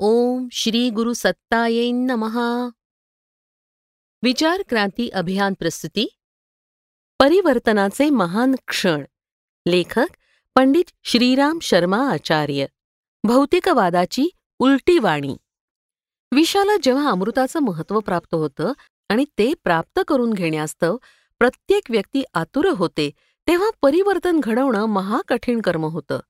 ओम श्री गुरु सत्ताये नमहा विचार क्रांती अभियान प्रस्तुती। परिवर्तनाचे महान क्षण। लेखक पंडित श्रीराम शर्मा आचार्य। भौतिकवादाची उलटी वाणी। विशाला जेव्हा अमृताचं महत्त्व प्राप्त होतं आणि ते प्राप्त करून घेण्यास्तव प्रत्येक व्यक्ती आतुर होते तेव्हा परिवर्तन घडवणं महाकठीण कर्म होतं.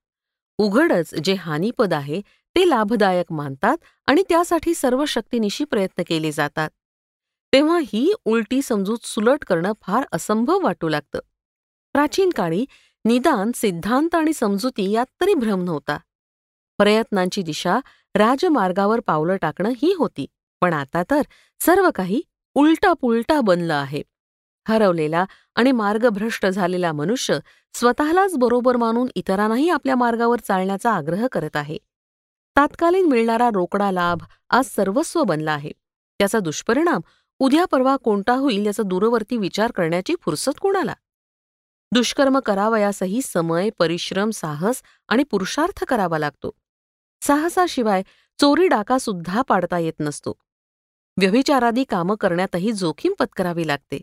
उघडच जे हानीपद आहे ते लाभदायक मानतात आणि त्यासाठी सर्व शक्तीनिशी प्रयत्न केले जातात. तेव्हा ही उलटी समजूत सुलट करणं फार असंभव वाटू लागतं. प्राचीन काळी निदान सिद्धांत आणि समजुती यात तरी भ्रम नव्हता. प्रयत्नांची दिशा राजमार्गावर पावलं टाकणं ही होती पण आता तर सर्व काही उलटा पुलटा बनलं आहे. हरवलेला आणि मार्गभ्रष्ट झालेला मनुष्य स्वतःलाच बरोबर मानून इतरांनाही आपल्या मार्गावर चालण्याचा आग्रह करत आहे. तात्कालीन मिळणारा रोकडा लाभ आज सर्वस्व बनला आहे. त्याचा दुष्परिणाम उद्या परवा कोणता होईल याचा दूरवर्ती विचार करण्याची फुरसत कोणाला? दुष्कर्म करावयासही समय परिश्रम साहस आणि पुरुषार्थ करावा लागतो. साहसाशिवाय चोरी डाका सुद्धा पाडता येत नसतो. व्यभिचारादी कामं करण्यातही जोखीम पत्करावी लागते.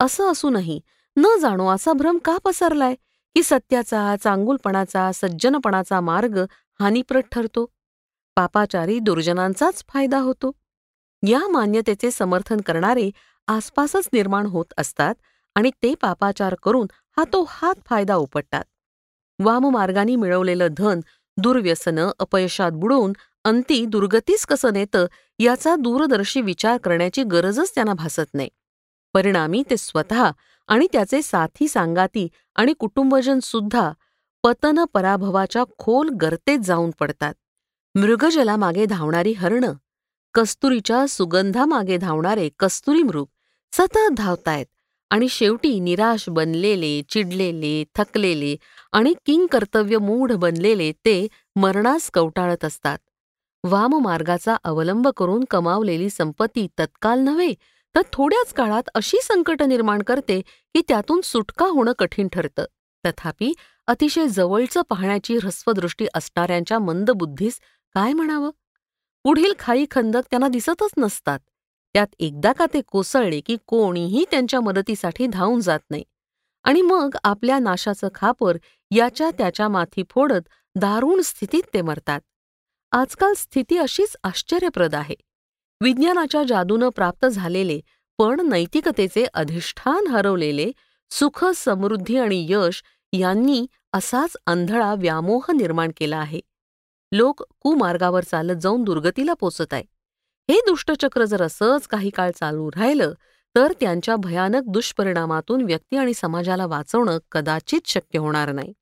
असं असूनही न जाणो असा भ्रम का पसरलाय की सत्याचा चांगुलपणाचा सज्जनपणाचा मार्ग हानीप्रद ठरतो? पापाचारी दुर्जनांचाच फायदा होतो. या मान्यतेचे समर्थन करणारे आसपासच निर्माण होत असतात आणि ते पापाचार करून हातोहात फायदा उपटतात. वाममार्गाने मिळवलेलं धन दुर्व्यसनं अपयशात बुडवून अंती दुर्गतीस कसं नेतं याचा दूरदर्शी विचार करण्याची गरजच त्यांना भासत नाही. परिणामी ते स्वतः आणि त्याचे साथी सांगाती आणि कुटुंबजन सुद्धा पतन पराभवाच्या खोल गर्तेत जाऊन पडतात. मृगजलामागे धावणारी हरणं कस्तुरीच्या सुगंधामागे धावणारे कस्तुरी मृग सतत धावतायत आणि शेवटी निराश बनलेले चिडलेले थकलेले आणि किंगकर्तव्य मूढ बनलेले ते मरणास कवटाळत असतात. वाममार्गाचा अवलंब करून कमावलेली संपत्ती तत्काल नव्हे तर थोड्याच काळात अशी संकट निर्माण करते की त्यातून सुटका होणं कठीण ठरतं. तथापि अतिशय जवळचं पाहण्याची ह्रस्वदृष्टी असणाऱ्यांच्या मंदबुद्धीस काय म्हणावं? पुढील खाई खंदक त्यांना दिसतच नसतात. त्यात एकदा का ते कोसळले की कोणीही त्यांच्या मदतीसाठी धावून जात नाही. आणि मग आपल्या नाशाचं खापर याच्या त्याच्या माथी फोडत दारुण स्थितीत ते मरतात. आजकाल स्थिती अशीच आश्चर्यप्रद आहे. विज्ञानाच्या जादूनं प्राप्त झालेले पण नैतिकतेचे अधिष्ठान हरवलेले सुख समृद्धी आणि यश यांनी असाच अंधळा व्यामोह निर्माण केला आहे. लोक कुमार्गावर चालत जाऊन दुर्गतीला पोचत आहे हे दुष्टचक्र जर असंच काही काळ चालू राहिलं तर त्यांच्या भयानक दुष्परिणामातून व्यक्ती आणि समाजाला वाचवणं कदाचित शक्य होणार नाही.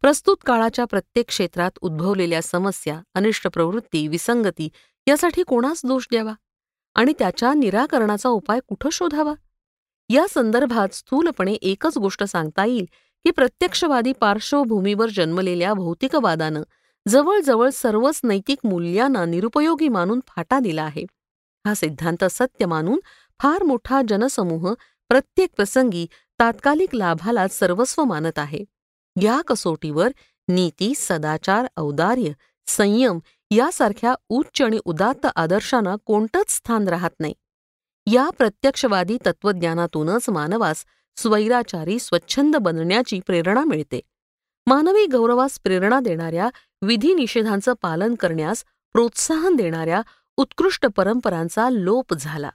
प्रस्तुत काळाच्या प्रत्येक क्षेत्रात उद्भवलेल्या समस्या अनिष्ट प्रवृत्ती विसंगती यासाठी कोणास दोष द्यावा? आणि त्याच्या निराकरणाचा उपाय कुठं शोधावा? या संदर्भात स्थूलपणे एकच गोष्ट सांगता येईल की प्रत्यक्षवादी पार्श्वभूमीवर जन्मलेल्या भौतिकवादानं जवळजवळ सर्वच नैतिक मूल्यांना निरुपयोगी मानून फाटा दिला आहे. हा सिद्धांत सत्य मानून फार मोठा जनसमूह प्रत्येक प्रसंगी तात्कालिक लाभाला सर्वस्व मानत आहे. या कसोटीवर नीती सदाचार औदार्य संयम यासारख्या उच्च आणि उदात्त आदर्शांना कोणतंच स्थान राहत नाही. या प्रत्यक्षवादी तत्वज्ञानातूनच मानवास स्वैराचारी स्वच्छंद बनण्याची प्रेरणा मिळते. मानवी गौरवास प्रेरणा देणाऱ्या विधिनिषेधांचं पालन करण्यास प्रोत्साहन देणाऱ्या उत्कृष्ट परंपरांचा लोप झाला.